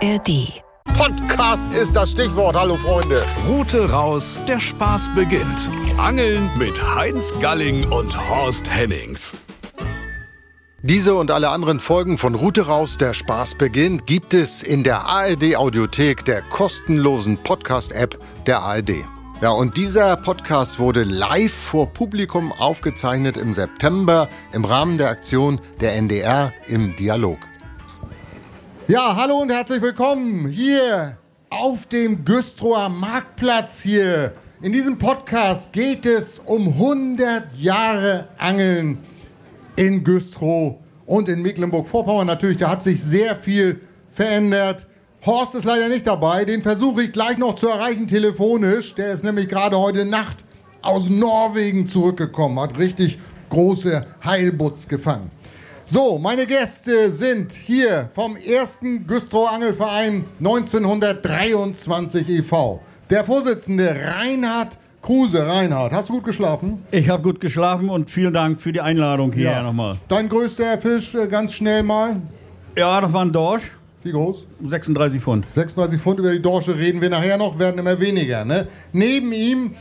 ARD. Podcast ist das Stichwort. Hallo Freunde. Route raus, der Spaß beginnt. Angeln mit Heinz Galling und Horst Hennings. Diese und alle anderen Folgen von Route raus, der Spaß beginnt, gibt es in der ARD Audiothek, der kostenlosen Podcast-App der ARD. Ja, und dieser Podcast wurde live vor Publikum aufgezeichnet im September im Rahmen der Aktion der NDR im Dialog. Ja, hallo und herzlich willkommen hier auf dem Güstrower Marktplatz hier. In diesem Podcast geht es um 100 Jahre Angeln in Güstrow und in Mecklenburg-Vorpommern natürlich. Da hat sich sehr viel verändert. Horst ist leider nicht dabei. Den versuche ich gleich noch zu erreichen telefonisch. Der ist nämlich gerade heute Nacht aus Norwegen zurückgekommen, hat richtig große Heilbutz gefangen. So, meine Gäste sind hier vom ersten Güstrow Angelverein 1923 e.V. Der Vorsitzende Reinhard Kruse. Reinhard, hast du gut geschlafen? Ich habe gut geschlafen und vielen Dank für die Einladung hier ja. nochmal. Dein größter Fisch, äh, ganz schnell mal? Ja, das war ein Dorsch. Wie groß? 36 Pfund. 36 Pfund, über die Dorsche reden wir nachher noch, werden immer weniger. Ne? Neben ihm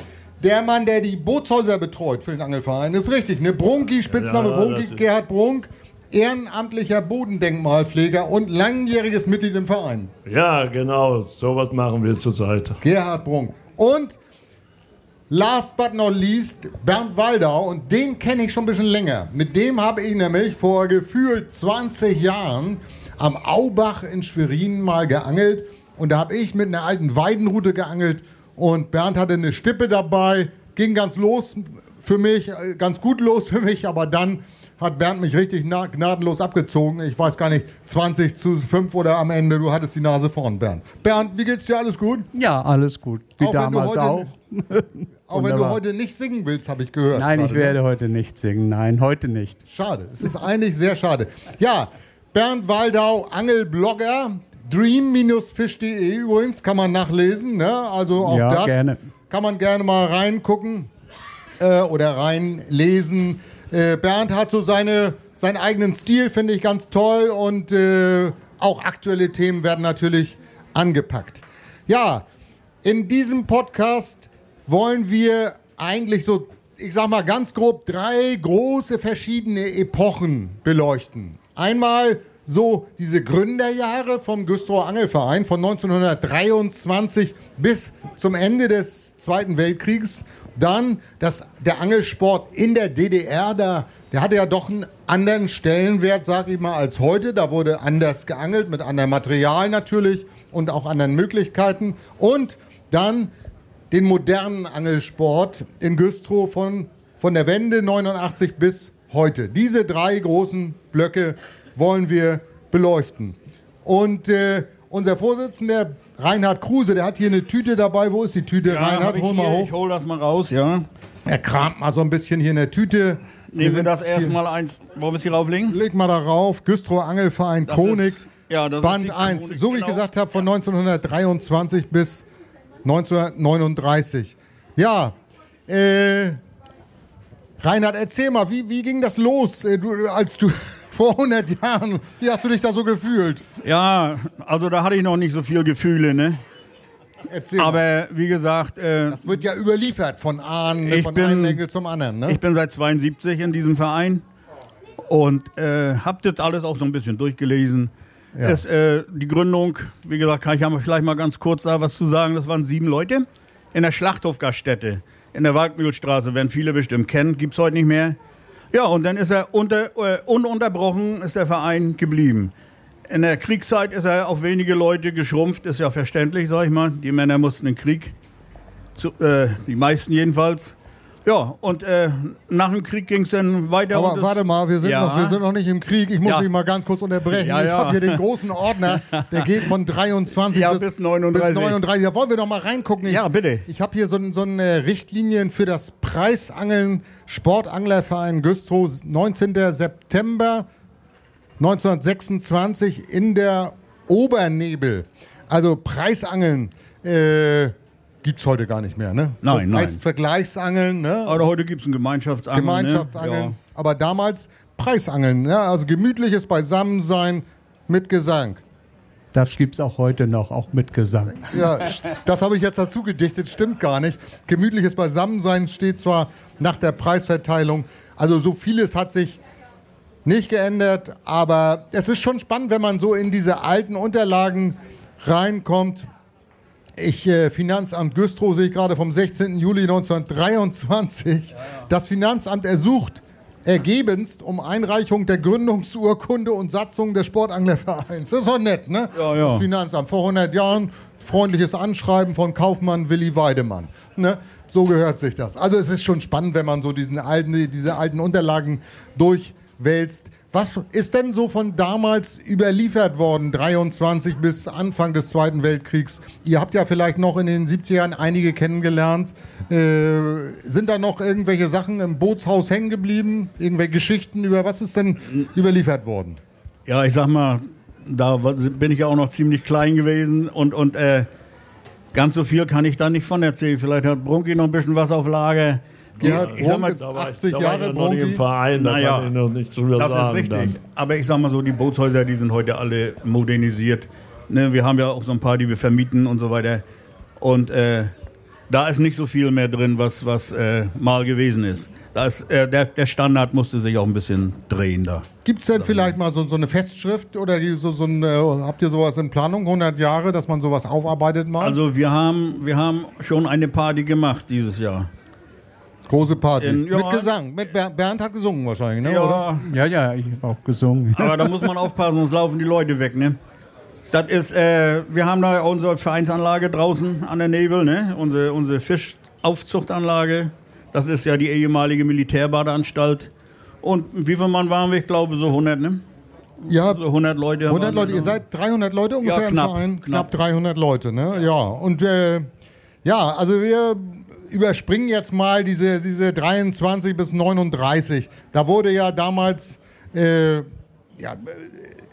der Mann, der die Bootshäuser betreut für den Angelverein. Das ist richtig, ne? Brunki, Spitzname ja, Brunki, Gerhard Brunk ehrenamtlicher Bodendenkmalpfleger und langjähriges Mitglied im Verein. Ja, genau, sowas machen wir zurzeit. Gerhard Brunk. Und last but not least Bernd Waldau und den kenne ich schon ein bisschen länger. Mit dem habe ich nämlich vor gefühlt 20 Jahren am Aubach in Schwerin mal geangelt und da habe ich mit einer alten Weidenrute geangelt und Bernd hatte eine Stippe dabei, ging ganz los für mich, äh, ganz gut los für mich, aber dann hat Bernd mich richtig gnadenlos abgezogen. Ich weiß gar nicht, 20 zu 5 oder am Ende, du hattest die Nase vorn, Bernd. Bernd, wie geht's dir? Alles gut? Ja, alles gut. Wie auch damals auch. auch wenn du heute nicht singen willst, habe ich gehört. Nein, ich ne? werde ne? heute nicht singen. Nein, heute nicht. Schade. Es ist eigentlich sehr schade. Ja, Bernd Waldau, Angelblogger. Dream-fish.de übrigens kann man nachlesen. Ne? Also auch ja, das gerne. kann man gerne mal reingucken äh, oder reinlesen. Äh, Bernd hat so seine, seinen eigenen Stil, finde ich ganz toll und äh, auch aktuelle Themen werden natürlich angepackt. Ja, in diesem Podcast wollen wir eigentlich so, ich sag mal ganz grob, drei große verschiedene Epochen beleuchten. Einmal so diese Gründerjahre vom Güstrower Angelverein von 1923 bis zum Ende des Zweiten Weltkriegs dann, dass der Angelsport in der DDR, da, der hatte ja doch einen anderen Stellenwert, sag ich mal, als heute. Da wurde anders geangelt, mit anderem Material natürlich und auch anderen Möglichkeiten. Und dann den modernen Angelsport in Güstrow von, von der Wende 89 bis heute. Diese drei großen Blöcke wollen wir beleuchten. Und äh, unser Vorsitzender Reinhard Kruse, der hat hier eine Tüte dabei. Wo ist die Tüte, ja, Reinhard? Hol mal hoch. Ich hol das mal raus, ja. Er kramt mal so ein bisschen hier in der Tüte. Nehmen wir das erstmal eins. Wollen wir es hier rauflegen? Leg mal darauf. Güstrow Angelverein das Chronik. Ist, ja, das Band 1. Chronik, so wie genau. ich gesagt habe, von ja. 1923 bis 1939. Ja, äh, Reinhard, erzähl mal, wie, wie ging das los, äh, du, als du vor 100 Jahren. Wie hast du dich da so gefühlt? Ja, also da hatte ich noch nicht so viele Gefühle, ne? Erzähl Aber mal. wie gesagt. Äh, das wird ja überliefert von Ahnen, ne? von bin, einem Enkel zum anderen, ne? Ich bin seit 72 in diesem Verein und äh, hab das alles auch so ein bisschen durchgelesen. Ja. Es, äh, die Gründung, wie gesagt, kann ich ja vielleicht mal ganz kurz da was zu sagen. Das waren sieben Leute in der Schlachthofgaststätte in der Waldmühlstraße, werden viele bestimmt kennen, gibt es heute nicht mehr. Ja, und dann ist er unter, äh, ununterbrochen ist der Verein geblieben. In der Kriegszeit ist er auf wenige Leute geschrumpft, ist ja verständlich, sag ich mal. Die Männer mussten in den Krieg, zu, äh, die meisten jedenfalls. Ja, und äh, nach dem Krieg ging es dann weiter. Aber warte mal, wir sind, ja. noch, wir sind noch nicht im Krieg. Ich muss ja. dich mal ganz kurz unterbrechen. Ja, ich habe hier den großen Ordner, der geht von 23 bis, bis, 39. bis 39. Da wollen wir doch mal reingucken. Ich, ja, bitte. Ich habe hier so, so eine Richtlinien für das Preisangeln Sportanglerverein Güstrow. 19. September 1926 in der Obernebel. Also Preisangeln. Äh, Gibt es heute gar nicht mehr, ne? Nein, das heißt nein. Vergleichsangeln, ne? Aber heute gibt es ein Gemeinschaftsangeln. Ne? Gemeinschaftsangeln. Ne? Ja. Aber damals Preisangeln, ne? Also gemütliches Beisammensein mit Gesang. Das gibt es auch heute noch, auch mit Gesang. Ja, das habe ich jetzt dazu gedichtet, stimmt gar nicht. Gemütliches Beisammensein steht zwar nach der Preisverteilung, also so vieles hat sich nicht geändert, aber es ist schon spannend, wenn man so in diese alten Unterlagen reinkommt. Ich, äh, Finanzamt Güstrow sehe ich gerade vom 16. Juli 1923. Das Finanzamt ersucht ergebenst um Einreichung der Gründungsurkunde und Satzung des Sportanglervereins. Das ist doch nett, ne? Ja, ja. Das Finanzamt vor 100 Jahren, freundliches Anschreiben von Kaufmann Willi Weidemann. Ne? So gehört sich das. Also es ist schon spannend, wenn man so diesen alten, diese alten Unterlagen durchwälzt. Was ist denn so von damals überliefert worden, 23 bis Anfang des Zweiten Weltkriegs? Ihr habt ja vielleicht noch in den 70ern einige kennengelernt. Äh, sind da noch irgendwelche Sachen im Bootshaus hängen geblieben? Irgendwelche Geschichten über was ist denn überliefert worden? Ja, ich sag mal, da bin ich ja auch noch ziemlich klein gewesen und, und äh, ganz so viel kann ich da nicht von erzählen. Vielleicht hat Brunki noch ein bisschen was auf Lager. Gerhard ich sag Brunk mal, ist Da war ich, 80 da war ich Jahre ja noch nicht im. Verein, da Naja, kann ich noch nichts drüber Das sagen. ist richtig. Dann. Aber ich sag mal so, die Bootshäuser, die sind heute alle modernisiert. Ne, wir haben ja auch so ein paar, die wir vermieten und so weiter. Und äh, da ist nicht so viel mehr drin, was, was äh, mal gewesen ist. Da ist äh, der, der Standard musste sich auch ein bisschen drehen da. Gibt es denn vielleicht mal so, so eine Festschrift oder so, so ein, äh, habt ihr sowas in Planung, 100 Jahre, dass man sowas aufarbeitet mal? Also wir haben, wir haben schon eine Party gemacht dieses Jahr. Große Party. in- ja. Mit Gesang. Mit Ber Bernd hat gesungen wahrscheinlich, ne? oder? Ja, Ja, ja, ich habe auch gesungen. aber da muss man aufpassen, sonst laufen die Leute weg, ne? Das ist, äh, wir haben da unsere Vereinsanlage draußen an der Nebel, ne? Unsere, unsere Fischaufzuchtanlage. Das ist ja die ehemalige Militärbadeanstalt. Und wie viel Mann waren wir? Ich glaube so 100, ne? Ja, So 100 Leute. 100 waren Leute, ihr seid 300 Leute ungefähr Ja, im knapp, Verein? Knapp, knapp. 300 Leute, ne? Ja, und äh, ja, also wir überspringen jetzt mal diese, diese 23 bis 39. Da wurde ja damals, äh, ja,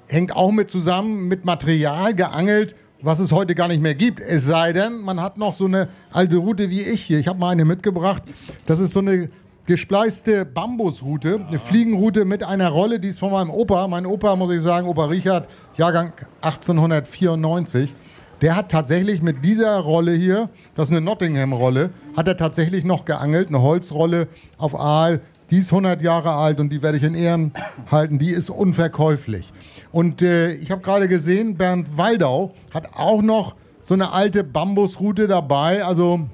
hängt auch mit zusammen, mit Material geangelt, was es heute gar nicht mehr gibt. Es sei denn, man hat noch so eine alte Route wie ich hier. Ich habe mal eine mitgebracht. Das ist so eine gespleiste Bambusroute, eine Fliegenroute mit einer Rolle, die ist von meinem Opa. Mein Opa, muss ich sagen, Opa Richard, Jahrgang 1894. Der hat tatsächlich mit dieser Rolle hier, das ist eine Nottingham-Rolle, hat er tatsächlich noch geangelt, eine Holzrolle auf Aal. Die ist 100 Jahre alt und die werde ich in Ehren halten. Die ist unverkäuflich. Und äh, ich habe gerade gesehen, Bernd Waldau hat auch noch so eine alte Bambusroute dabei, also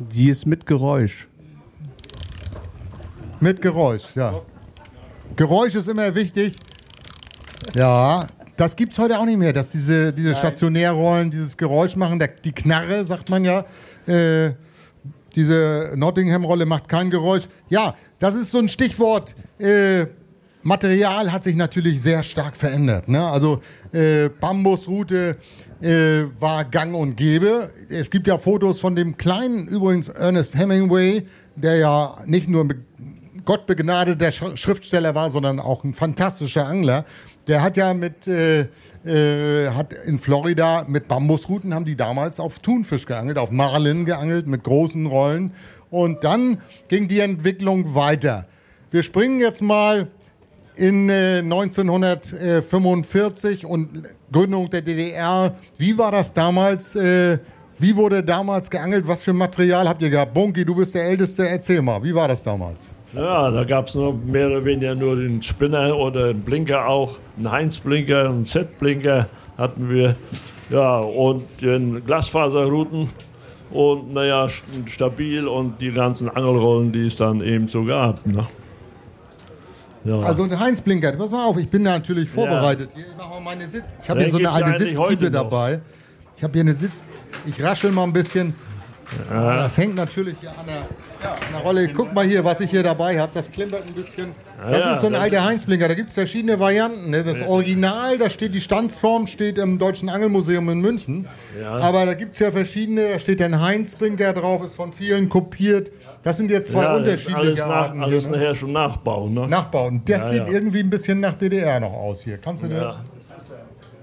Die ist mit Geräusch. mit Geräusch, ja. Geräusch ist immer wichtig. Ja, das gibt's heute auch nicht mehr, dass diese, diese Stationärrollen dieses Geräusch machen. Der, die Knarre, sagt man ja. Äh, diese Nottingham-Rolle macht kein Geräusch. Ja, das ist so ein Stichwort. Äh, Material hat sich natürlich sehr stark verändert. Ne? Also äh, Bambusroute äh, war gang und gäbe. Es gibt ja Fotos von dem kleinen, übrigens Ernest Hemingway, der ja nicht nur be- gottbegnadeter Sch Schriftsteller war, sondern auch ein fantastischer Angler. Der hat ja mit äh, äh, hat in Florida mit Bambusruten haben die damals auf Thunfisch geangelt, auf Marlin geangelt mit großen Rollen. Und dann ging die Entwicklung weiter. Wir springen jetzt mal in äh, 1945 und Gründung der DDR. Wie war das damals? Äh, wie wurde damals geangelt? Was für Material habt ihr gehabt? Bunky, du bist der Älteste. Erzähl mal, wie war das damals? Ja, da gab es nur mehr oder weniger nur den Spinner oder den Blinker auch. Einen Heinz-Blinker, einen Z-Blinker hatten wir. Ja, und den Glasfaserrouten. Und naja, st- stabil und die ganzen Angelrollen, die es dann eben so gab. Ne? Ja. Also ein Heinz-Blinker, pass mal auf, ich bin da natürlich vorbereitet. Hier, ich ich habe hier so eine ja alte noch. dabei. Ich habe hier eine Sitz... Ich raschel mal ein bisschen. Das hängt natürlich hier an der, an der Rolle. Guck mal hier, was ich hier dabei habe. Das klimpert ein bisschen. Das ja, ist so ein alter Heinz-Blinker. Da gibt es verschiedene Varianten. Ne? Das Original, da steht die Standsform, steht im Deutschen Angelmuseum in München. Aber da gibt es ja verschiedene. Da steht ein Heinz-Blinker drauf, ist von vielen kopiert. Das sind jetzt zwei ja, unterschiedliche alles, nach, Arten. hier, alles ne? nachher schon nachbauen. Ne? Nachbauen. Das Ja, sieht ja. irgendwie ein bisschen nach DDR noch aus hier. Kannst du dir.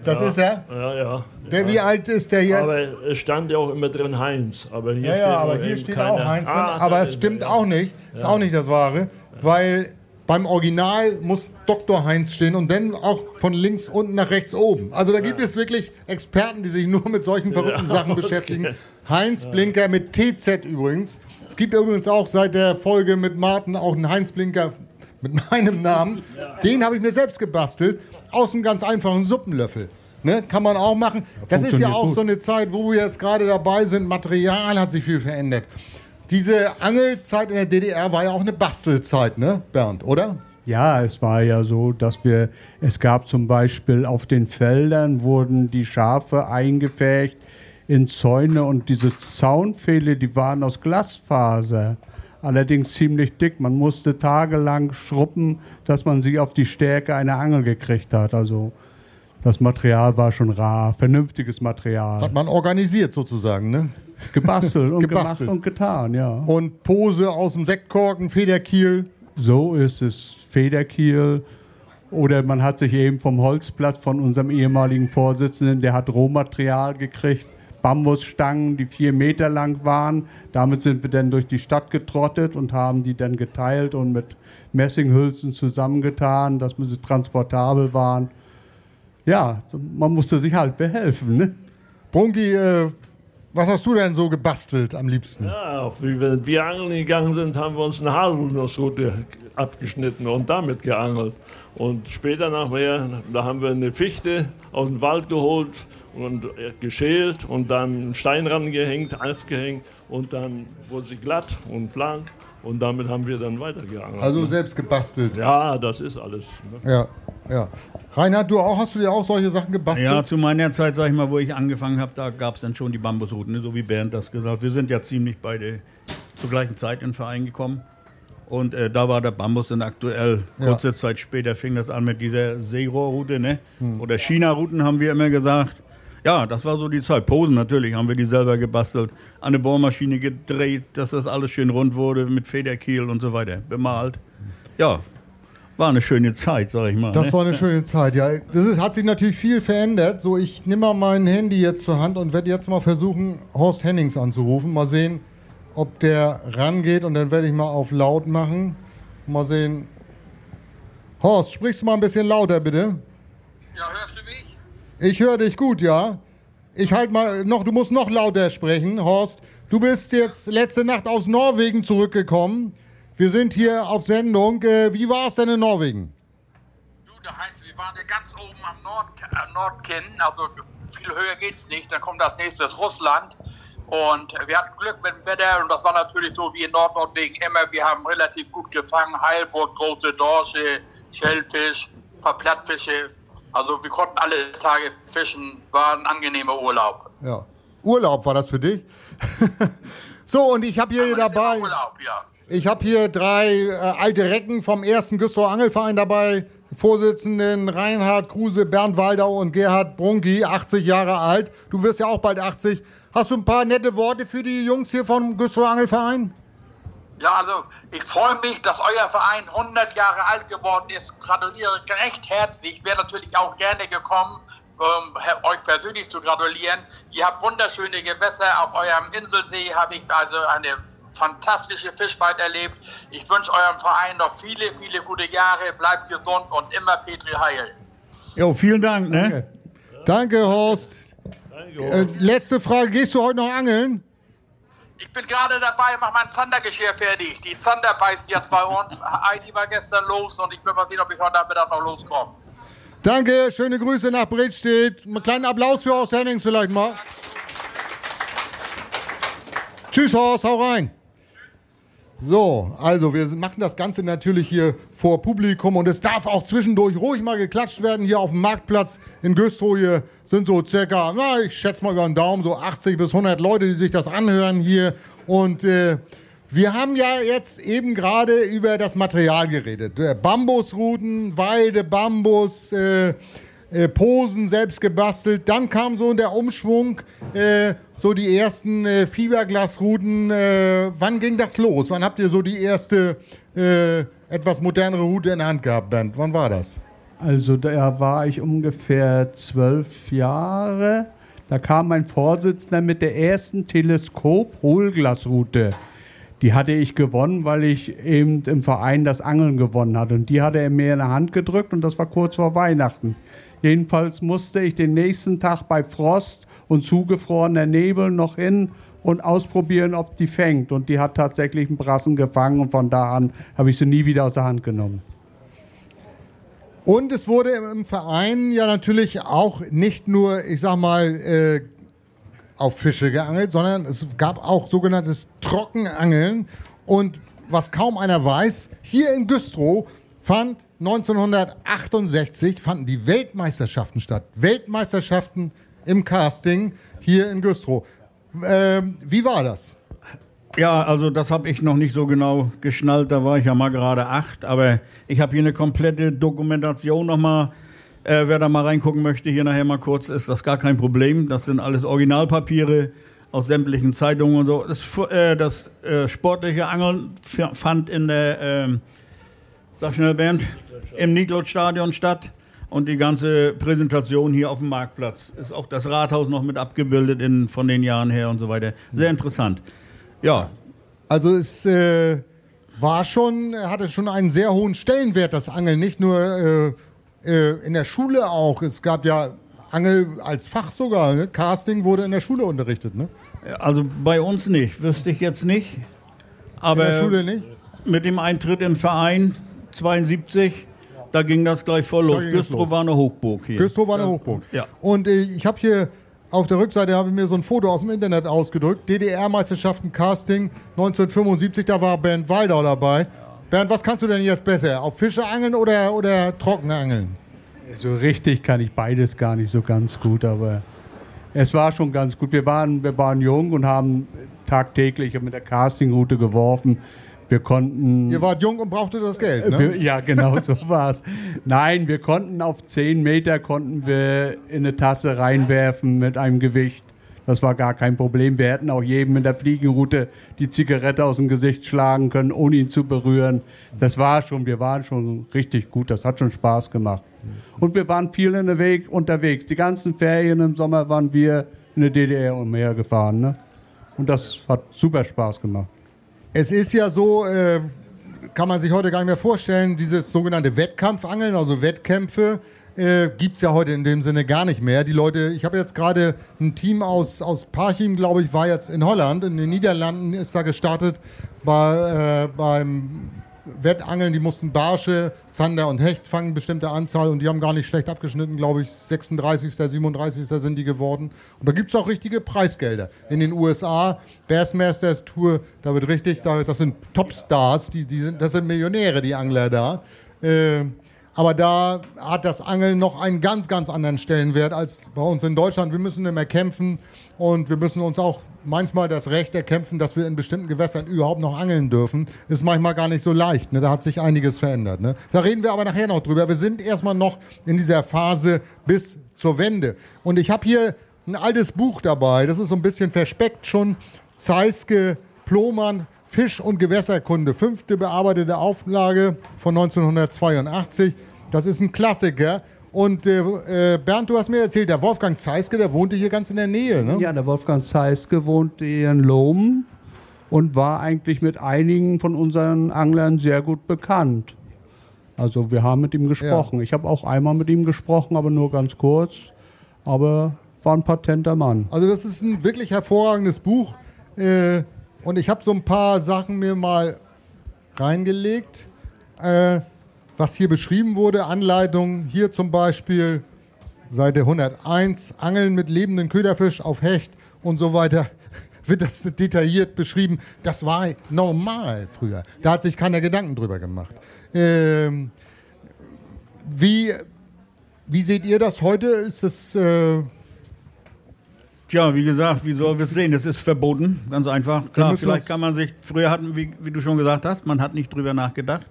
Ja, Das ist er? ja, ja. Der, wie alt ist der jetzt? Aber es stand ja auch immer drin Heinz. Aber hier ja, steht ja, aber hier steht keine- auch Heinz. Ah, aber es stimmt auch nicht. Ist auch nicht das Wahre, weil beim Original muss Dr. Heinz stehen und dann auch von links unten nach rechts oben. Also da gibt es wirklich Experten, die sich nur mit solchen verrückten Ja, Sachen okay. beschäftigen. Heinz Blinker mit TZ übrigens. Es gibt übrigens auch seit der Folge mit Martin auch einen Heinz Blinker mit meinem Namen. Den habe ich mir selbst gebastelt aus einem ganz einfachen Suppenlöffel. Ne, kann man auch machen. Das ist ja auch gut. so eine Zeit, wo wir jetzt gerade dabei sind. Material hat sich viel verändert. Diese Angelzeit in der DDR war ja auch eine Bastelzeit, ne, Bernd, oder? Ja, es war ja so, dass wir, es gab zum Beispiel auf den Feldern wurden die Schafe eingefärbt in Zäune und diese Zaunpfähle, die waren aus Glasfaser. Allerdings ziemlich dick. Man musste tagelang schruppen, dass man sie auf die Stärke einer Angel gekriegt hat. Also das Material war schon rar, vernünftiges Material. Hat man organisiert sozusagen, ne? Gebastelt und Gebastelt. gemacht und getan, ja. Und Pose aus dem Sektkorken, Federkiel. So ist es Federkiel. Oder man hat sich eben vom Holzblatt von unserem ehemaligen Vorsitzenden, der hat Rohmaterial gekriegt, Bambusstangen, die vier Meter lang waren. Damit sind wir dann durch die Stadt getrottet und haben die dann geteilt und mit Messinghülsen zusammengetan, dass sie transportabel waren. Ja, man musste sich halt behelfen. Ne? Brunki, äh, was hast du denn so gebastelt am liebsten? Ja, wie wir, wir angeln gegangen sind, haben wir uns eine Haselnussrute abgeschnitten und damit geangelt. Und später nachher, da haben wir eine Fichte aus dem Wald geholt und äh, geschält und dann einen Stein rangehängt, aufgehängt und dann wurde sie glatt und blank und damit haben wir dann weitergeangelt. Also selbst gebastelt. ja, das ist alles. Ne? Ja, ja. Reinhard, du auch, hast du dir auch solche Sachen gebastelt? Ja, zu meiner Zeit, sag ich mal, wo ich angefangen habe, da gab es dann schon die Bambusrouten, ne? so wie Bernd das gesagt hat. Wir sind ja ziemlich beide zur gleichen Zeit in den Verein gekommen. Und äh, da war der Bambus dann aktuell. Ja. Kurze Zeit später fing das an mit dieser Seerohrroute, ne? Oder China-Routen haben wir immer gesagt. Ja, das war so die Zeit. Posen natürlich haben wir die selber gebastelt. An eine Bohrmaschine gedreht, dass das alles schön rund wurde mit Federkiel und so weiter. Bemalt. Ja, war eine schöne Zeit, sag ich mal. Das ne? war eine schöne Zeit, ja. Das ist, hat sich natürlich viel verändert. So, ich nehme mal mein Handy jetzt zur Hand und werde jetzt mal versuchen, Horst Hennings anzurufen. Mal sehen, ob der rangeht und dann werde ich mal auf laut machen. Mal sehen. Horst, sprichst du mal ein bisschen lauter, bitte? Ja, hörst du? Ich höre dich gut, ja. Ich halt mal noch, du musst noch lauter sprechen, Horst. Du bist jetzt letzte Nacht aus Norwegen zurückgekommen. Wir sind hier auf Sendung. Äh, wie war es denn in Norwegen? Du, der Heinz, wir waren ja ganz oben am Nord, äh, Nordkinn, also viel höher geht's nicht. Dann kommt das nächste ist Russland. Und wir hatten Glück mit dem Wetter und das war natürlich so wie in Nordnorwegen immer. Wir haben relativ gut gefangen. Heilbutt, große Dorsche, Schellfisch, ein paar Plattfische. Also wir konnten alle Tage fischen. War ein angenehmer Urlaub. Ja. Urlaub war das für dich? so, und ich habe hier dabei, Urlaub, ja. ich habe hier drei äh, alte Recken vom ersten Güstrow Angelverein dabei. Vorsitzenden Reinhard Kruse, Bernd Waldau und Gerhard Brunki, 80 Jahre alt. Du wirst ja auch bald 80. Hast du ein paar nette Worte für die Jungs hier vom Güstrow Angelverein? Ja, also ich freue mich, dass euer Verein 100 Jahre alt geworden ist. Gratuliere recht herzlich. Wäre natürlich auch gerne gekommen, um euch persönlich zu gratulieren. Ihr habt wunderschöne Gewässer. Auf eurem Inselsee habe ich also eine fantastische Fischfahrt erlebt. Ich wünsche eurem Verein noch viele, viele gute Jahre. Bleibt gesund und immer Petri Heil. Jo, vielen Dank, ne? Danke, Horst. Danke, Äh, letzte Frage, gehst du heute noch angeln? Ich bin gerade dabei, mach mein Zandergeschirr fertig. Die Zander beißt jetzt bei uns. Heidi war gestern los und ich will mal sehen, ob ich heute Nachmittag noch loskomme. Danke, schöne Grüße nach Bredstedt. Einen kleinen Applaus für Horst Hennings vielleicht mal. Tschüss, Horst, hau rein. So, also wir machen das Ganze natürlich hier vor Publikum und es darf auch zwischendurch ruhig mal geklatscht werden. Hier auf dem Marktplatz in Güstrow hier sind so circa, na, ich schätze mal über den Daumen, so 80 bis 100 Leute, die sich das anhören hier. Und äh, wir haben ja jetzt eben gerade über das Material geredet. Äh, Bambusruten, Weide, Bambus, äh, äh, Posen selbst gebastelt. Dann kam so der Umschwung, äh, so die ersten äh, Fiberglasrouten. Äh, wann ging das los? Wann habt ihr so die erste äh, etwas modernere Route in der Hand gehabt, Bernd? Wann war das? Also da war ich ungefähr zwölf Jahre. Da kam mein Vorsitzender mit der ersten Teleskop-Hohlglasroute. Die hatte ich gewonnen, weil ich eben im Verein das Angeln gewonnen hatte. Und die hatte er mir in der Hand gedrückt und das war kurz vor Weihnachten. Jedenfalls musste ich den nächsten Tag bei Frost und zugefrorener Nebel noch hin und ausprobieren, ob die fängt. Und die hat tatsächlich einen Brassen gefangen und von da an habe ich sie nie wieder aus der Hand genommen. Und es wurde im Verein ja natürlich auch nicht nur, ich sag mal, äh, auf Fische geangelt, sondern es gab auch sogenanntes Trockenangeln. Und was kaum einer weiß, hier in Güstrow fand 1968 fanden die Weltmeisterschaften statt. Weltmeisterschaften im Casting hier in Güstrow. Ähm, wie war das? Ja, also das habe ich noch nicht so genau geschnallt. Da war ich ja mal gerade acht. Aber ich habe hier eine komplette Dokumentation nochmal. Äh, wer da mal reingucken möchte, hier nachher mal kurz, ist das gar kein Problem. Das sind alles Originalpapiere aus sämtlichen Zeitungen und so. Das, äh, das äh, sportliche Angeln fand in der, ähm, sag schnell Bernd, im Niklot-Stadion statt. Und die ganze Präsentation hier auf dem Marktplatz ist auch das Rathaus noch mit abgebildet in, von den Jahren her und so weiter. Sehr interessant. Ja. Also es äh, war schon, hatte schon einen sehr hohen Stellenwert, das Angeln. Nicht nur äh, in der Schule auch. Es gab ja Angel als Fach sogar. Ne? Casting wurde in der Schule unterrichtet, ne? Also bei uns nicht, wüsste ich jetzt nicht. Aber in der Schule nicht? Mit dem Eintritt im Verein 72, da ging das gleich voll los. Güstrow war eine Hochburg hier. Güstrow war eine Hochburg. Ja. Und äh, ich habe hier auf der Rückseite habe ich mir so ein Foto aus dem Internet ausgedrückt. DDR-Meisterschaften Casting 1975, da war Bernd Waldau dabei. Bernd, was kannst du denn jetzt besser? Auf Fische angeln oder, oder Trockenangeln? So richtig kann ich beides gar nicht so ganz gut, aber es war schon ganz gut. Wir waren, wir waren jung und haben tagtäglich mit der Castingroute geworfen. Wir konnten. Ihr wart jung und brauchtet das Geld, ne? Wir, ja, genau so war es. Nein, wir konnten auf 10 Meter konnten wir in eine Tasse reinwerfen mit einem Gewicht. Das war gar kein Problem. Wir hätten auch jedem in der Fliegenroute die Zigarette aus dem Gesicht schlagen können, ohne ihn zu berühren. Das war schon, wir waren schon richtig gut. Das hat schon Spaß gemacht. Und wir waren viel in der Weg unterwegs. Die ganzen Ferien im Sommer waren wir in der DDR umher gefahren. Ne? Und das hat super Spaß gemacht. Es ist ja so, äh, kann man sich heute gar nicht mehr vorstellen, dieses sogenannte Wettkampfangeln, also Wettkämpfe, äh, gibt es ja heute in dem Sinne gar nicht mehr. Die Leute, ich habe jetzt gerade ein Team aus, aus Parchim, glaube ich, war jetzt in Holland, in den Niederlanden ist da gestartet bei, äh, beim Wettangeln, die mussten Barsche, Zander und Hecht fangen, bestimmte Anzahl und die haben gar nicht schlecht abgeschnitten, glaube ich, 36., 37. sind die geworden. Und da gibt es auch richtige Preisgelder. In den USA, Bassmasters Tour, da wird richtig, da, das sind Topstars, die, die sind, das sind Millionäre, die Angler da. Äh, aber da hat das Angeln noch einen ganz, ganz anderen Stellenwert als bei uns in Deutschland. Wir müssen immer kämpfen und wir müssen uns auch manchmal das Recht erkämpfen, dass wir in bestimmten Gewässern überhaupt noch angeln dürfen. Ist manchmal gar nicht so leicht. Ne? Da hat sich einiges verändert. Ne? Da reden wir aber nachher noch drüber. Wir sind erstmal noch in dieser Phase bis zur Wende. Und ich habe hier ein altes Buch dabei. Das ist so ein bisschen verspeckt schon. Zeiske, Plomann, Fisch- und Gewässerkunde. Fünfte bearbeitete Auflage von 1982. Das ist ein Klassiker. Und äh, äh, Bernd, du hast mir erzählt, der Wolfgang Zeiske, der wohnte hier ganz in der Nähe, ne? Ja, der Wolfgang Zeiske wohnte hier in Lohm und war eigentlich mit einigen von unseren Anglern sehr gut bekannt. Also wir haben mit ihm gesprochen. Ja. Ich habe auch einmal mit ihm gesprochen, aber nur ganz kurz. Aber war ein patenter Mann. Also das ist ein wirklich hervorragendes Buch. Äh, und ich habe so ein paar Sachen mir mal reingelegt. Äh, was hier beschrieben wurde, Anleitung, hier zum Beispiel Seite 101, Angeln mit lebenden Köderfisch auf Hecht und so weiter, wird das detailliert beschrieben. Das war normal früher. Da hat sich keiner Gedanken drüber gemacht. Ähm, wie, wie seht ihr das heute? Ist es. Äh Tja, wie gesagt, wie soll wir es sehen? Das ist verboten, ganz einfach. Klar, vielleicht kann man sich, früher hatten, wie, wie du schon gesagt hast, man hat nicht drüber nachgedacht.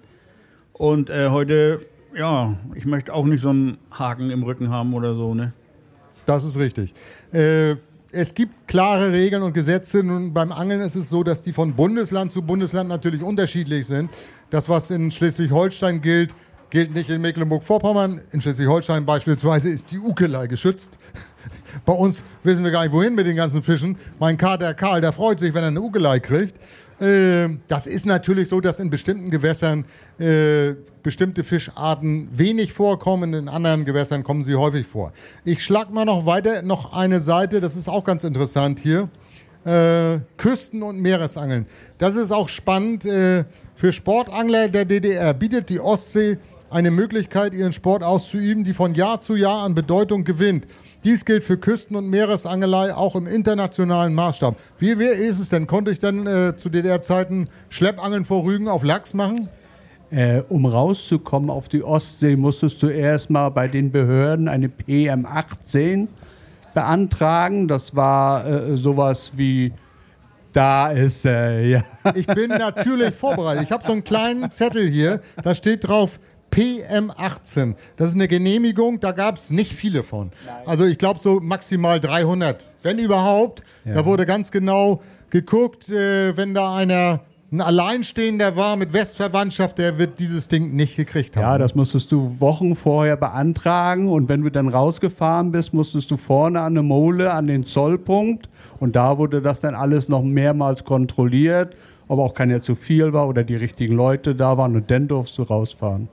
Und äh, heute, ja, ich möchte auch nicht so einen Haken im Rücken haben oder so, ne? Das ist richtig. Äh, es gibt klare Regeln und Gesetze. Nun, beim Angeln ist es so, dass die von Bundesland zu Bundesland natürlich unterschiedlich sind. Das, was in Schleswig-Holstein gilt, gilt nicht in Mecklenburg-Vorpommern. In Schleswig-Holstein beispielsweise ist die Ukelei geschützt. Bei uns wissen wir gar nicht, wohin mit den ganzen Fischen. Mein Kater Karl, der freut sich, wenn er eine Ukelei kriegt. Äh, das ist natürlich so, dass in bestimmten Gewässern äh, bestimmte Fischarten wenig vorkommen, in anderen Gewässern kommen sie häufig vor. Ich schlage mal noch weiter, noch eine Seite, das ist auch ganz interessant hier. Äh, Küsten- und Meeresangeln. Das ist auch spannend. Äh, für Sportangler der DDR bietet die Ostsee eine Möglichkeit, ihren Sport auszuüben, die von Jahr zu Jahr an Bedeutung gewinnt. Dies gilt für Küsten- und Meeresangelei auch im internationalen Maßstab. Wie, wie ist es denn? Konnte ich dann äh, zu DDR-Zeiten Schleppangeln vor Rügen auf Lachs machen? Äh, um rauszukommen auf die Ostsee, musstest du erstmal bei den Behörden eine PM18 beantragen. Das war äh, sowas wie da ist er, ja. Ich bin natürlich vorbereitet. Ich habe so einen kleinen Zettel hier, da steht drauf PM18. Das ist eine Genehmigung, da gab es nicht viele von. Also ich glaube so maximal 300, wenn überhaupt. Ja. Da wurde ganz genau geguckt, äh, wenn da einer ein Alleinstehender war mit Westverwandtschaft, der wird dieses Ding nicht gekriegt haben. Ja, das musstest du Wochen vorher beantragen und wenn du dann rausgefahren bist, musstest du vorne an eine Mole, an den Zollpunkt und da wurde das dann alles noch mehrmals kontrolliert, ob auch keiner zu viel war oder die richtigen Leute da waren und dann durfst du rausfahren.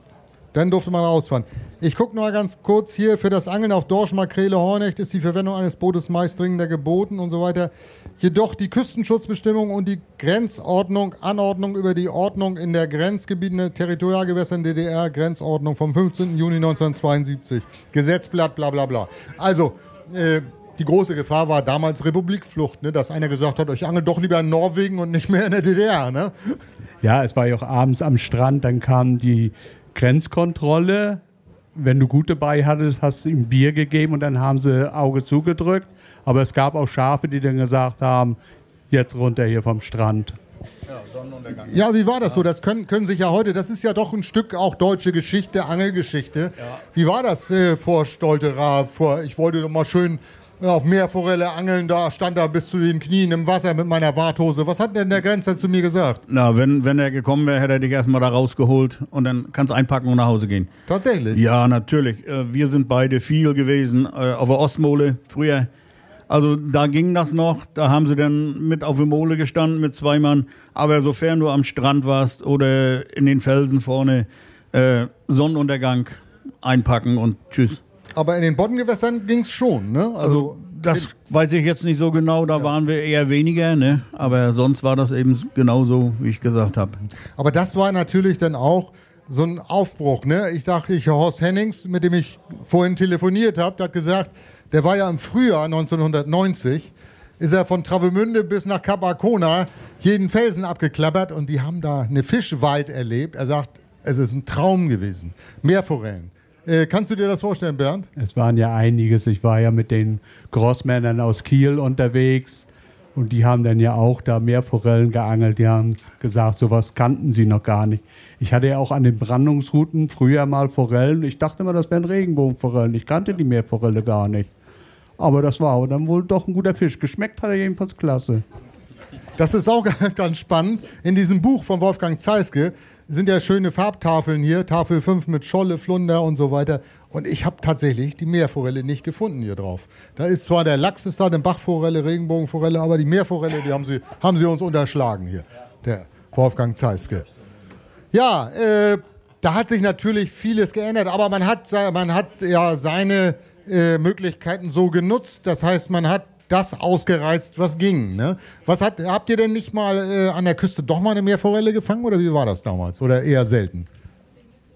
Dann durfte man rausfahren. Ich gucke noch mal ganz kurz hier. Für das Angeln auf Dorsch, Makrele, Hornecht ist die Verwendung eines Bootes meist dringender geboten und so weiter. Jedoch die Küstenschutzbestimmung und die Grenzordnung, Anordnung über die Ordnung in der Grenzgebieten der Territorialgewässern DDR, Grenzordnung vom 15. Juni 1972. Gesetzblatt, bla bla bla. Also, äh, die große Gefahr war damals Republikflucht, ne? dass einer gesagt hat, ich angel doch lieber in Norwegen und nicht mehr in der DDR. Ne? Ja, es war ja auch abends am Strand, dann kam die Grenzkontrolle. Wenn du gut dabei hattest, hast du ihm Bier gegeben und dann haben sie Auge zugedrückt. Aber es gab auch Schafe, die dann gesagt haben, jetzt runter hier vom Strand. Ja, wie war das so? Das können, können sich ja heute, das ist ja doch ein Stück auch deutsche Geschichte, Angelgeschichte. Wie war das äh, vor Stolterer? Vor, ich wollte doch mal schön auf Meerforelle angeln, da stand er bis zu den Knien im Wasser mit meiner Warthose. Was hat denn der Grenzer zu mir gesagt? Na, wenn, wenn er gekommen wäre, hätte er dich erstmal da rausgeholt und dann kannst du einpacken und nach Hause gehen. Tatsächlich? Ja, natürlich. Äh, Wir sind beide viel gewesen äh, auf der Ostmole früher. Also da ging das noch. Da haben sie dann mit auf der Mole gestanden mit zwei Mann. Aber sofern du am Strand warst oder in den Felsen vorne, äh, Sonnenuntergang einpacken und tschüss. Aber in den Boddengewässern ging es schon, ne? Also, Das weiß ich jetzt nicht so genau, da waren wir eher weniger, ne? Aber sonst war das eben genauso, wie ich gesagt habe. aber das war natürlich dann auch so ein Aufbruch, ne? Ich dachte, ich Horst Hennings, mit dem ich vorhin telefoniert habe, der hat gesagt, der war ja im Frühjahr 1990, ist er von Travemünde bis nach Kap Arkona jeden Felsen abgeklappert und die haben da eine Fischweid erlebt. Er sagt, es ist ein Traum gewesen. Meerforellen. Äh, kannst du dir das vorstellen, Bernd? Es waren ja einiges. Ich war ja mit den Grossmännern aus Kiel unterwegs und die haben dann ja auch da Meerforellen geangelt. Die haben gesagt, sowas kannten sie noch gar nicht. Ich hatte ja auch an den Brandungsrouten früher mal Forellen. Ich dachte immer, das wären Regenbogenforellen. Ich kannte die Meerforelle gar nicht. Aber das war dann wohl doch ein guter Fisch. Geschmeckt hat er jedenfalls klasse. Das ist auch ganz spannend. In diesem Buch von Wolfgang Zeiske sind ja schöne Farbtafeln hier, Tafel 5 mit Scholle, Flunder und so weiter. Und ich habe tatsächlich die Meerforelle nicht gefunden hier drauf. Da ist zwar der Lachs ist da, eine Bachforelle, Regenbogenforelle, aber die Meerforelle, die haben sie, haben sie uns unterschlagen hier. Der Wolfgang Zeiske. Ja, äh, da hat sich natürlich vieles geändert, aber man hat, man hat ja seine äh, Möglichkeiten so genutzt. Das heißt, man hat das ausgereizt, was ging. Ne? Was hat, habt ihr denn nicht mal äh, an der Küste doch mal eine Meerforelle gefangen oder wie war das damals? Oder eher selten?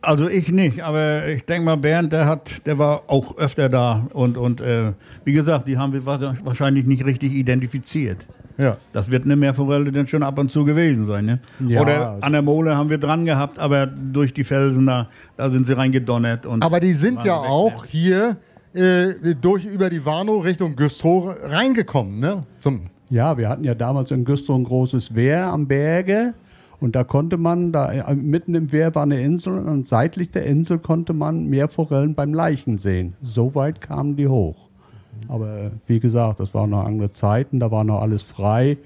Also ich nicht, aber ich denke mal, Bernd, der hat, der war auch öfter da und, und äh, wie gesagt, die haben wir wa- wahrscheinlich nicht richtig identifiziert. Ja. Das wird eine Meerforelle dann schon ab und zu gewesen sein, ne? Ja, Oder also- an der Mole haben wir dran gehabt, aber durch die Felsen da, da sind sie reingedonnert. Und Aber die sind ja weg, auch ne? hier äh, durch über die Warnow Richtung Güstrow reingekommen. Ne? Zum, Ja, wir hatten ja damals in Güstrow ein großes Wehr am Berge. Und da konnte man, da äh, mitten im Wehr war eine Insel und seitlich der Insel konnte man Meerforellen beim Leichen sehen. So weit kamen die hoch. Aber äh, wie gesagt, das waren noch andere Zeiten, da war noch alles frei.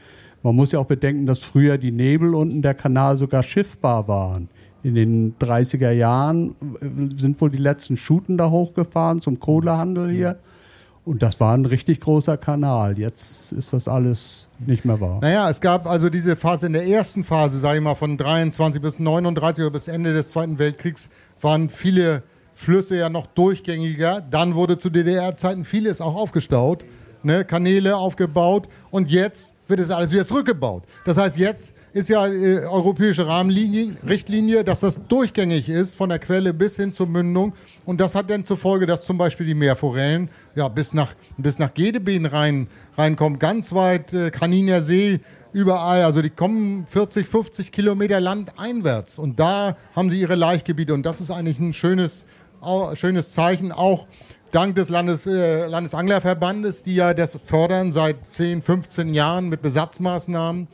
Man muss ja auch bedenken, dass früher die Nebel unten der Kanal sogar schiffbar waren. In den 30er Jahren äh, sind wohl die letzten Schuten da hochgefahren zum Kohlehandel hier. Und das war ein richtig großer Kanal. Jetzt ist das alles nicht mehr wahr. Naja, es gab also diese Phase in der ersten Phase, sage ich mal, von 23 bis 39 oder bis Ende des Zweiten Weltkriegs, waren viele Flüsse ja noch durchgängiger. Dann wurde zu DDR-Zeiten vieles auch aufgestaut, ne, Kanäle aufgebaut und jetzt wird es alles wieder zurückgebaut. Das heißt, jetzt ist ja äh, europäische Rahmenlinie, Richtlinie, dass das durchgängig ist, von der Quelle bis hin zur Mündung. Und das hat dann zur Folge, dass zum Beispiel die Meerforellen ja, bis nach, bis nach Gedebeen rein, reinkommen, ganz weit äh, Kaniner See, überall. Also die kommen 40, 50 Kilometer landeinwärts. Und da haben sie ihre Laichgebiete. Und das ist eigentlich ein schönes, schönes Zeichen, auch dank des Landes, äh, Landesanglerverbandes, die ja das fördern seit 10, 15 Jahren mit Besatzmaßnahmen.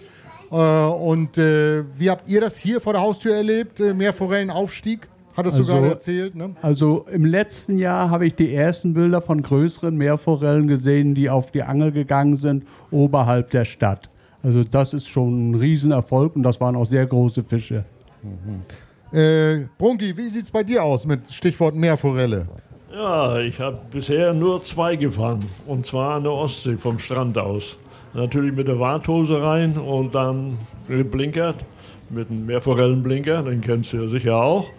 Äh, und äh, wie habt ihr das hier vor der Haustür erlebt? Äh, Meerforellenaufstieg? Hattest also, du gerade erzählt, ne? Also im letzten Jahr habe ich die ersten Bilder von größeren Meerforellen gesehen, die auf die Angel gegangen sind, oberhalb der Stadt. Also das ist schon ein Riesenerfolg und das waren auch sehr große Fische. Mhm. Äh, Brunki, wie sieht es bei dir aus mit Stichwort Meerforelle? Ja, ich habe bisher nur zwei gefangen. Und zwar an der Ostsee vom Strand aus. Natürlich mit der Warthose rein und dann geblinkert. Mit einem Meerforellenblinker, den kennst du ja sicher auch.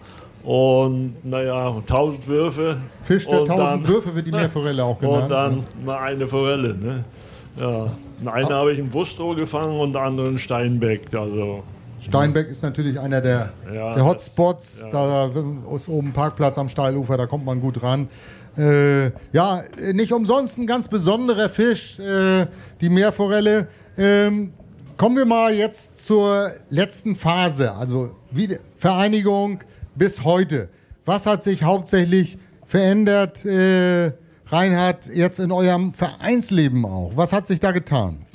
Und naja, tausend Würfe. Fisch der tausend Würfe wird die Meerforelle auch genannt. Und dann ne? mal eine Forelle. Ne? Ja. Eine ah. habe ich in Wustrow gefangen und der andere in Steinbeck. Also Steinbeck ist natürlich einer der, ja, der Hotspots. Ja. Da ist oben Parkplatz am Steilufer, da kommt man gut ran. Äh, ja, nicht umsonst ein ganz besonderer Fisch, äh, die Meerforelle. Ähm, kommen wir mal jetzt zur letzten Phase, also Vereinigung bis heute. Was hat sich hauptsächlich verändert, äh, Reinhard, jetzt in eurem Vereinsleben auch? Was hat sich da getan?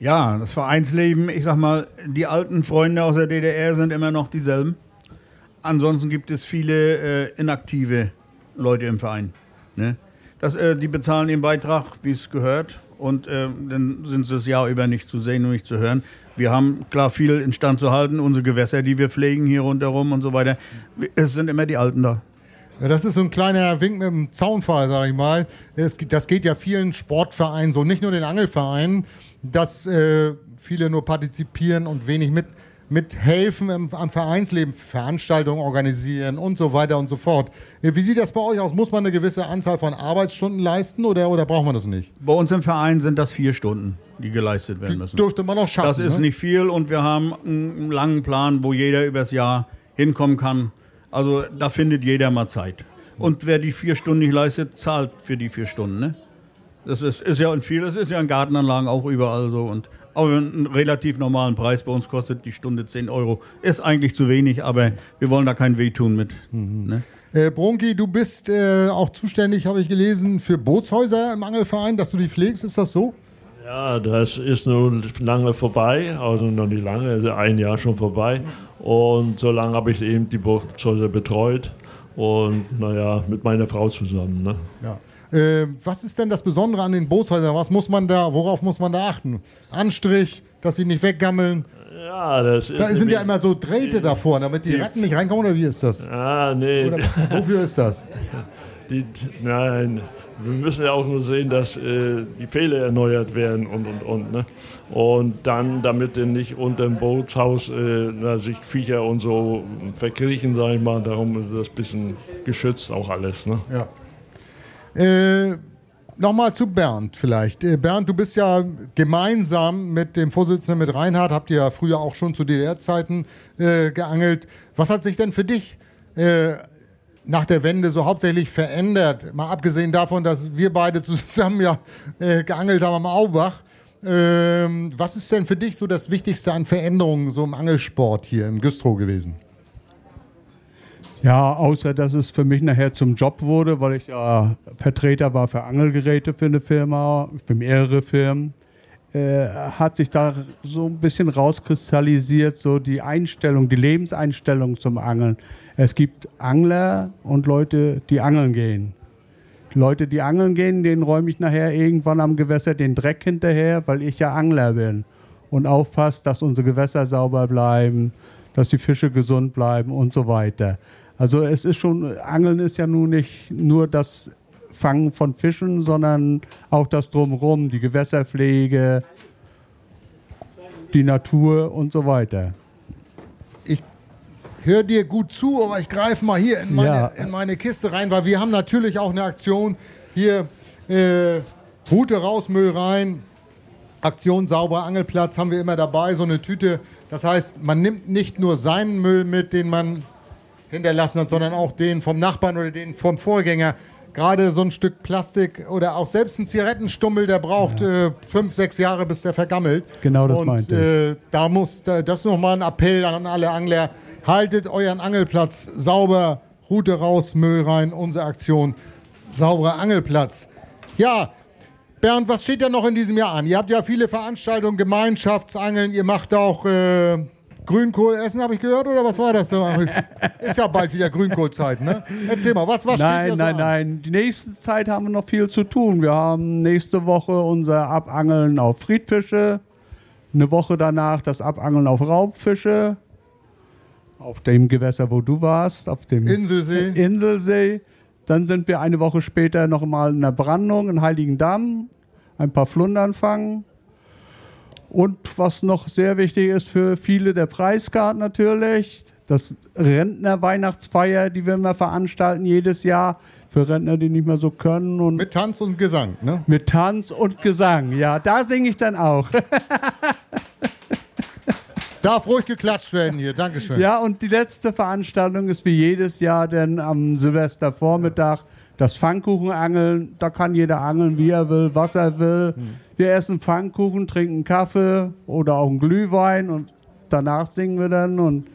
Ja, das Vereinsleben, ich sag mal, die alten Freunde aus der DDR sind immer noch dieselben. Ansonsten gibt es viele äh, inaktive Leute im Verein. Ne? Das, äh, die bezahlen den Beitrag, wie es gehört, und äh, dann sind sie das Jahr über nicht zu sehen und nicht zu hören. Wir haben klar viel instand zu halten, unsere Gewässer, die wir pflegen hier rundherum und so weiter. Es sind immer die Alten da. Ja, das ist so ein kleiner Wink mit dem Zaunfall, sag ich mal. Das, das geht ja vielen Sportvereinen so, nicht nur den Angelvereinen, dass äh, viele nur partizipieren und wenig mit, mithelfen im, am Vereinsleben, Veranstaltungen organisieren und so weiter und so fort. Äh, wie sieht das bei euch aus? Muss man eine gewisse Anzahl von Arbeitsstunden leisten oder, oder braucht man das nicht? Bei uns im Verein sind das vier Stunden, die geleistet werden müssen. Die dürfte man auch schaffen. Das ist ne? nicht viel und wir haben einen langen Plan, wo jeder übers Jahr hinkommen kann. Also da findet jeder mal Zeit. Und wer die vier Stunden nicht leistet, zahlt für die vier Stunden. Ne? Das ist, ist ja in viel, das ist ja in Gartenanlagen auch überall so. Und auch einen relativ normalen Preis. Bei uns kostet die Stunde 10 Euro. Ist eigentlich zu wenig, aber wir wollen da kein Wehtun mit. Mhm. Ne? Äh, Bronki, du bist äh, auch zuständig, habe ich gelesen, für Bootshäuser im Angelverein, dass du die pflegst. Ist das so? Ja, das ist nun lange vorbei, also noch nicht lange, also ein Jahr schon vorbei. Und so lange habe ich eben die Boothäuser betreut und naja, mit meiner Frau zusammen. Ne? Ja. Äh, was ist denn das Besondere an den Bootshäusern? Was muss man da, worauf muss man da achten? Anstrich, dass sie nicht weggammeln? Ja, das ist. Da sind ja immer so Drähte davor, damit die, die Ratten nicht reinkommen, oder wie ist das? Ah, nee. Oder, wofür ist das? Die, nein, wir müssen ja auch nur sehen, dass äh, die Pfähle erneuert werden und und und. Ne? Und dann, damit denn nicht unter dem Bootshaus äh, na, sich Viecher und so verkriechen, sage ich mal, darum ist das ein bisschen geschützt auch alles. Ne? Ja. Äh, Nochmal zu Bernd vielleicht. Äh, Bernd, du bist ja gemeinsam mit dem Vorsitzenden, mit Reinhard, habt ihr ja früher auch schon zu DDR-Zeiten äh, geangelt. Was hat sich denn für dich äh, nach der Wende so hauptsächlich verändert? Mal abgesehen davon, dass wir beide zusammen ja äh, geangelt haben am Aubach. Ähm, was ist denn für dich so das Wichtigste an Veränderungen so im Angelsport hier im Güstrow gewesen? Ja, außer dass es für mich nachher zum Job wurde, weil ich ja Vertreter war für Angelgeräte für eine Firma, für mehrere Firmen, äh, hat sich da so ein bisschen rauskristallisiert, so die Einstellung, die Lebenseinstellung zum Angeln. Es gibt Angler und Leute, die angeln gehen. Leute, die angeln gehen, denen räume ich nachher irgendwann am Gewässer den Dreck hinterher, weil ich ja Angler bin. Und aufpasst, dass unsere Gewässer sauber bleiben, dass die Fische gesund bleiben und so weiter. Also es ist schon, Angeln ist ja nun nicht nur das Fangen von Fischen, sondern auch das Drumherum, die Gewässerpflege, die Natur und so weiter. Ich höre dir gut zu, aber ich greife mal hier in meine, Ja. in meine Kiste rein, weil wir haben natürlich auch eine Aktion hier. Äh, Route raus, Müll rein. Aktion sauber Angelplatz haben wir immer dabei, so eine Tüte. Das heißt, man nimmt nicht nur seinen Müll mit, den man hinterlassen hat, sondern auch den vom Nachbarn oder den vom Vorgänger. Gerade so ein Stück Plastik oder auch selbst ein Zigarettenstummel, der braucht äh, fünf, sechs Jahre, bis der vergammelt. Genau das Und meinte ich. äh, da muss, da, das ist nochmal ein Appell an alle Angler. Haltet euren Angelplatz sauber, Route raus, Müll rein, unsere Aktion, sauberer Angelplatz. Ja, Bernd, was steht da noch in diesem Jahr an? Ihr habt ja viele Veranstaltungen, Gemeinschaftsangeln, ihr macht auch äh, Grünkohl essen, habe ich gehört, oder was war das? Ist ja bald wieder Grünkohlzeit, ne? Erzähl mal, was, was steht Nein, da so nein, an? nein. Die nächste Zeit haben wir noch viel zu tun. Wir haben nächste Woche unser Abangeln auf Friedfische. Eine Woche danach das Abangeln auf Raubfische. Auf dem Gewässer, wo du warst, auf dem Inselsee. Inselsee. Dann sind wir eine Woche später noch mal in der Brandung in Heiligendamm. Ein paar Flundern fangen. Und was noch sehr wichtig ist für viele, der Preiscard natürlich. Das Rentner-Weihnachtsfeier, die wir immer veranstalten jedes Jahr. Für Rentner, die nicht mehr so können. Und Mit Tanz und Gesang, ne? mit Tanz und Gesang. Ja, da singe ich dann auch. Darf ruhig geklatscht werden hier, Dankeschön. Ja, und die letzte Veranstaltung ist wie jedes Jahr denn am Silvestervormittag das Pfannkuchenangeln. Da kann jeder angeln, wie er will, was er will. Wir essen Pfannkuchen, trinken Kaffee oder auch einen Glühwein und danach singen wir dann und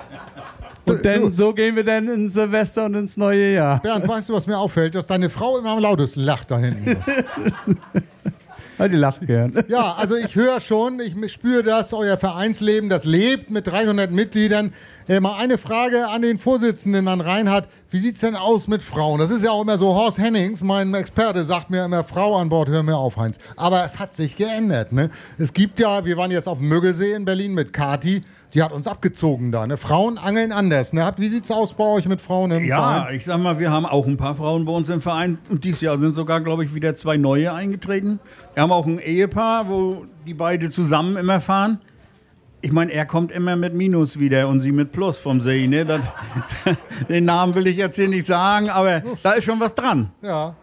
und dann, so gehen wir dann ins Silvester und ins neue Jahr. Bernd, weißt du, was mir auffällt? Dass deine Frau immer am lautesten lacht da hinten. Die lacht gern. Ja, also ich höre schon, ich spüre das, euer Vereinsleben, das lebt mit 300 Mitgliedern. Äh, mal eine Frage an den Vorsitzenden, an Reinhard. Wie sieht's denn aus mit Frauen? Das ist ja auch immer so, Horst Hennings, mein Experte, sagt mir immer, Frau an Bord, hör mir auf, Heinz. Aber es hat sich geändert. Ne? Es gibt ja, wir waren jetzt auf dem Mögelsee in Berlin mit Kati, die hat uns abgezogen da. Ne? Frauen angeln anders. Ne? Wie sieht's aus bei euch mit Frauen im Ja, Verein? ich sag mal, wir haben auch ein paar Frauen bei uns im Verein und dieses Jahr sind sogar, glaube ich, wieder zwei neue eingetreten. Wir haben auch ein Ehepaar, wo die beide zusammen immer fahren. Ich meine, er kommt immer mit Minus wieder und sie mit Plus vom See. Ne? Das, den Namen will ich jetzt hier nicht sagen, aber da ist schon was dran. Ja.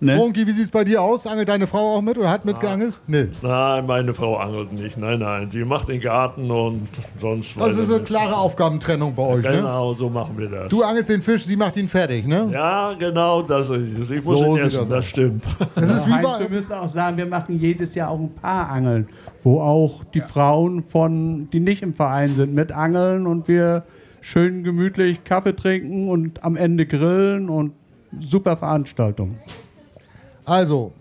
Ne? Ronki, wie sieht's bei dir aus? Angelt deine Frau auch mit oder hat mitgeangelt? Nee. Nein, meine Frau angelt nicht. Nein, nein. Sie macht den Garten und sonst. Also weiter so eine klare Aufgabentrennung bei euch, ne? Genau, so machen wir das. Du angelst den Fisch, sie macht ihn fertig, ne? ja, genau, das ist es. Ich muss So ihn sieht essen, das das, stimmt. Das ist wie Heinz, wir bei, müssen auch sagen, wir machen jedes Jahr auch ein paar Angeln, wo auch die Frauen von, die nicht im Verein sind, mit angeln und wir schön gemütlich Kaffee trinken und am Ende grillen und super Veranstaltung. Also,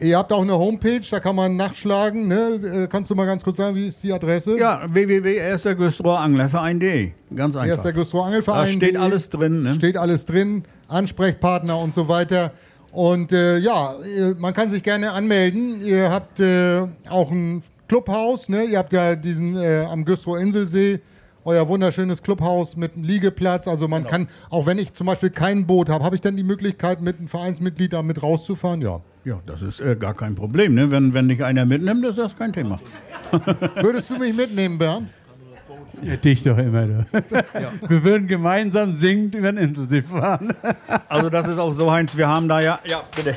ihr habt auch eine Homepage, da kann man nachschlagen, ne? Äh, Kannst du mal ganz kurz sagen, wie ist die Adresse? Ja, www.erstergüstrow-anglerverein.de. Ganz einfach. Erster Güstrow Angelverein. Da steht alles drin. Ne? Steht alles drin, Ansprechpartner und so weiter. Und äh, ja, äh, man kann sich gerne anmelden. Ihr habt äh, auch ein Clubhaus, ne? Ihr habt ja diesen äh, am Güstrow Inselsee euer wunderschönes Clubhaus mit einem Liegeplatz. Also man kann, auch wenn ich zum Beispiel kein Boot habe, habe ich dann die Möglichkeit, mit einem Vereinsmitglied da mit rauszufahren? Ja. Ja, das ist äh, gar kein Problem. Ne? Wenn, wenn dich einer mitnimmt, ist das kein Thema. Würdest du mich mitnehmen, Bernd? Ja, dich doch immer. Du. Wir würden gemeinsam singend über den Inselsee fahren. Also das ist auch so, Heinz, wir haben da ja... Ja, bitte.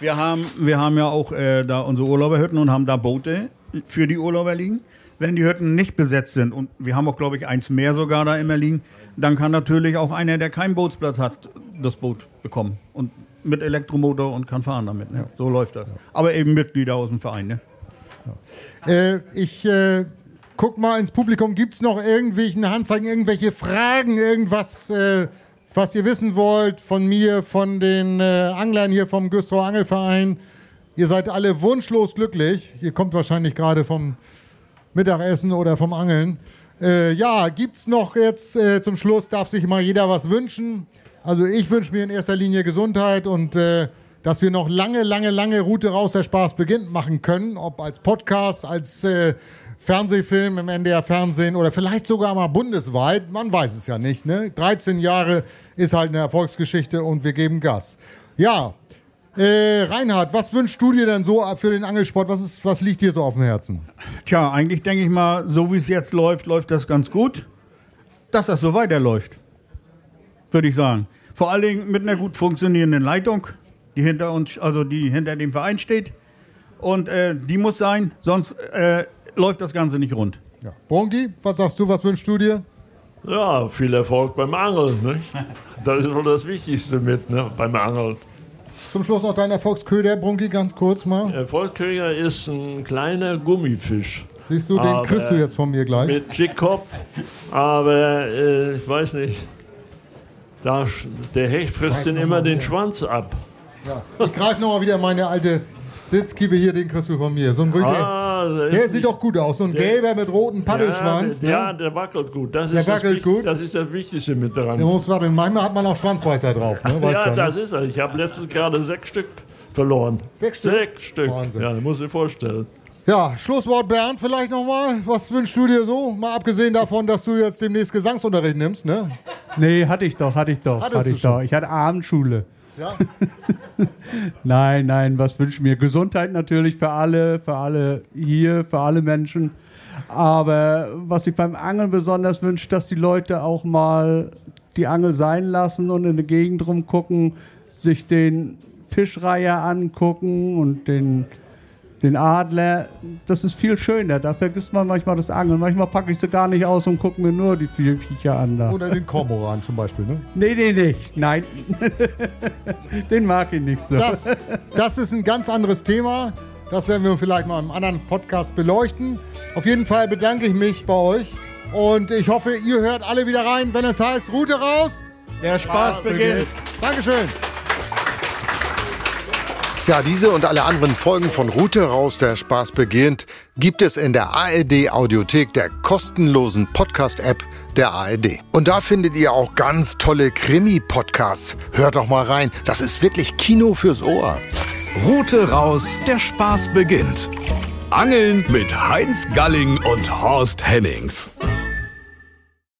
Wir haben, wir haben ja auch äh, da unsere Urlauberhütten und haben da Boote für die Urlauber liegen. Wenn die Hütten nicht besetzt sind, und wir haben auch, glaube ich, eins mehr sogar da immer liegen, dann kann natürlich auch einer, der keinen Bootsplatz hat, das Boot bekommen. Und mit Elektromotor und kann fahren damit. Ne? So läuft das. Aber eben Mitglieder aus dem Verein. Ne? Äh, ich äh, guck mal ins Publikum. Gibt es noch irgendwelche Handzeichen, irgendwelche Fragen, irgendwas, äh, was ihr wissen wollt von mir, von den äh, Anglern hier vom Güstrow Angelverein? Ihr seid alle wunschlos glücklich. Ihr kommt wahrscheinlich gerade vom Mittagessen oder vom Angeln. Äh, ja, gibt's noch jetzt äh, zum Schluss, darf sich mal jeder was wünschen. Also ich wünsche mir in erster Linie Gesundheit und äh, dass wir noch lange, lange, lange Route raus der Spaß beginnt machen können, ob als Podcast, als äh, Fernsehfilm im NDR Fernsehen oder vielleicht sogar mal bundesweit. Man weiß es ja nicht. Ne? 13 Jahre ist halt eine Erfolgsgeschichte und wir geben Gas. Ja, äh, Reinhard, was wünschst du dir denn so für den Angelsport? Was, ist, was liegt dir so auf dem Herzen? Tja, eigentlich denke ich mal, so wie es jetzt läuft, läuft das ganz gut. Dass das so weiterläuft, würde ich sagen. Vor allen Dingen mit einer gut funktionierenden Leitung, die hinter uns, also die hinter dem Verein steht. Und äh, die muss sein, sonst äh, läuft das Ganze nicht rund. Ja. Bronki, was sagst du, was wünschst du dir? Ja, viel Erfolg beim Angeln. Nicht? Das ist wohl das Wichtigste mit ne, beim Angeln. Zum Schluss noch dein Erfolgsköder, Brunki, ganz kurz mal. Erfolgsköder ist ein kleiner Gummifisch. Siehst du, den kriegst du jetzt von mir gleich. Mit Jigkopf, aber äh, ich weiß nicht. Da, der Hecht frisst den immer den Schwanz ab. Ja. Ich greife nochmal wieder meine alte Sitzkiebe hier, den kriegst du von mir. So ein Rüte. Ah, der der sieht doch gut aus. So ein gelber mit rotem Paddelschwanz. Ja, der, ne? ja, der wackelt gut. Das Der ist wackelt das, gut. Das ist das Wichtigste mit dran. Der muss wackeln. Manchmal hat man auch Schwanzbeißer drauf. Ne? Weißt ja, ne? das ist er. Ich habe letztens gerade sechs Stück verloren. Sechs Stück? Sechs Stück. Wahnsinn. Ja, das muss ich vorstellen. Ja, Schlusswort Bernd vielleicht nochmal. Was wünschst du dir so? Mal abgesehen davon, dass du jetzt demnächst Gesangsunterricht nimmst, ne? Nee, hatte ich doch, hatte ich doch, Hattest hatte du ich doch. schon? Ich hatte Abendschule. Ja. Nein, nein, was wünsche ich mir? Gesundheit natürlich für alle, für alle hier, für alle Menschen. Aber was ich beim Angeln besonders wünsche, dass die Leute auch mal die Angel sein lassen und in der Gegend rumgucken, sich den Fischreiher angucken und den, den Adler. Das ist viel schöner. Da vergisst man manchmal das Angeln. Manchmal packe ich sie gar nicht aus und gucke mir nur die vier Viecher an. Da. Oder den Kormoran zum Beispiel, ne? Nee, nee, nicht. Nein. Den mag ich nicht so. Das, das ist ein ganz anderes Thema. Das werden wir vielleicht mal im anderen Podcast beleuchten. Auf jeden Fall bedanke ich mich bei euch. Und ich hoffe, ihr hört alle wieder rein, wenn es heißt Route raus. Der Spaß beginnt. Dankeschön. Ja, diese und alle anderen Folgen von Route raus, der Spaß beginnt, gibt es in der ARD Audiothek, der kostenlosen Podcast-App der ARD. Und da findet ihr auch ganz tolle Krimi-Podcasts. Hört doch mal rein, das ist wirklich Kino fürs Ohr. Route raus, der Spaß beginnt. Angeln mit Heinz Galling und Horst Hennings.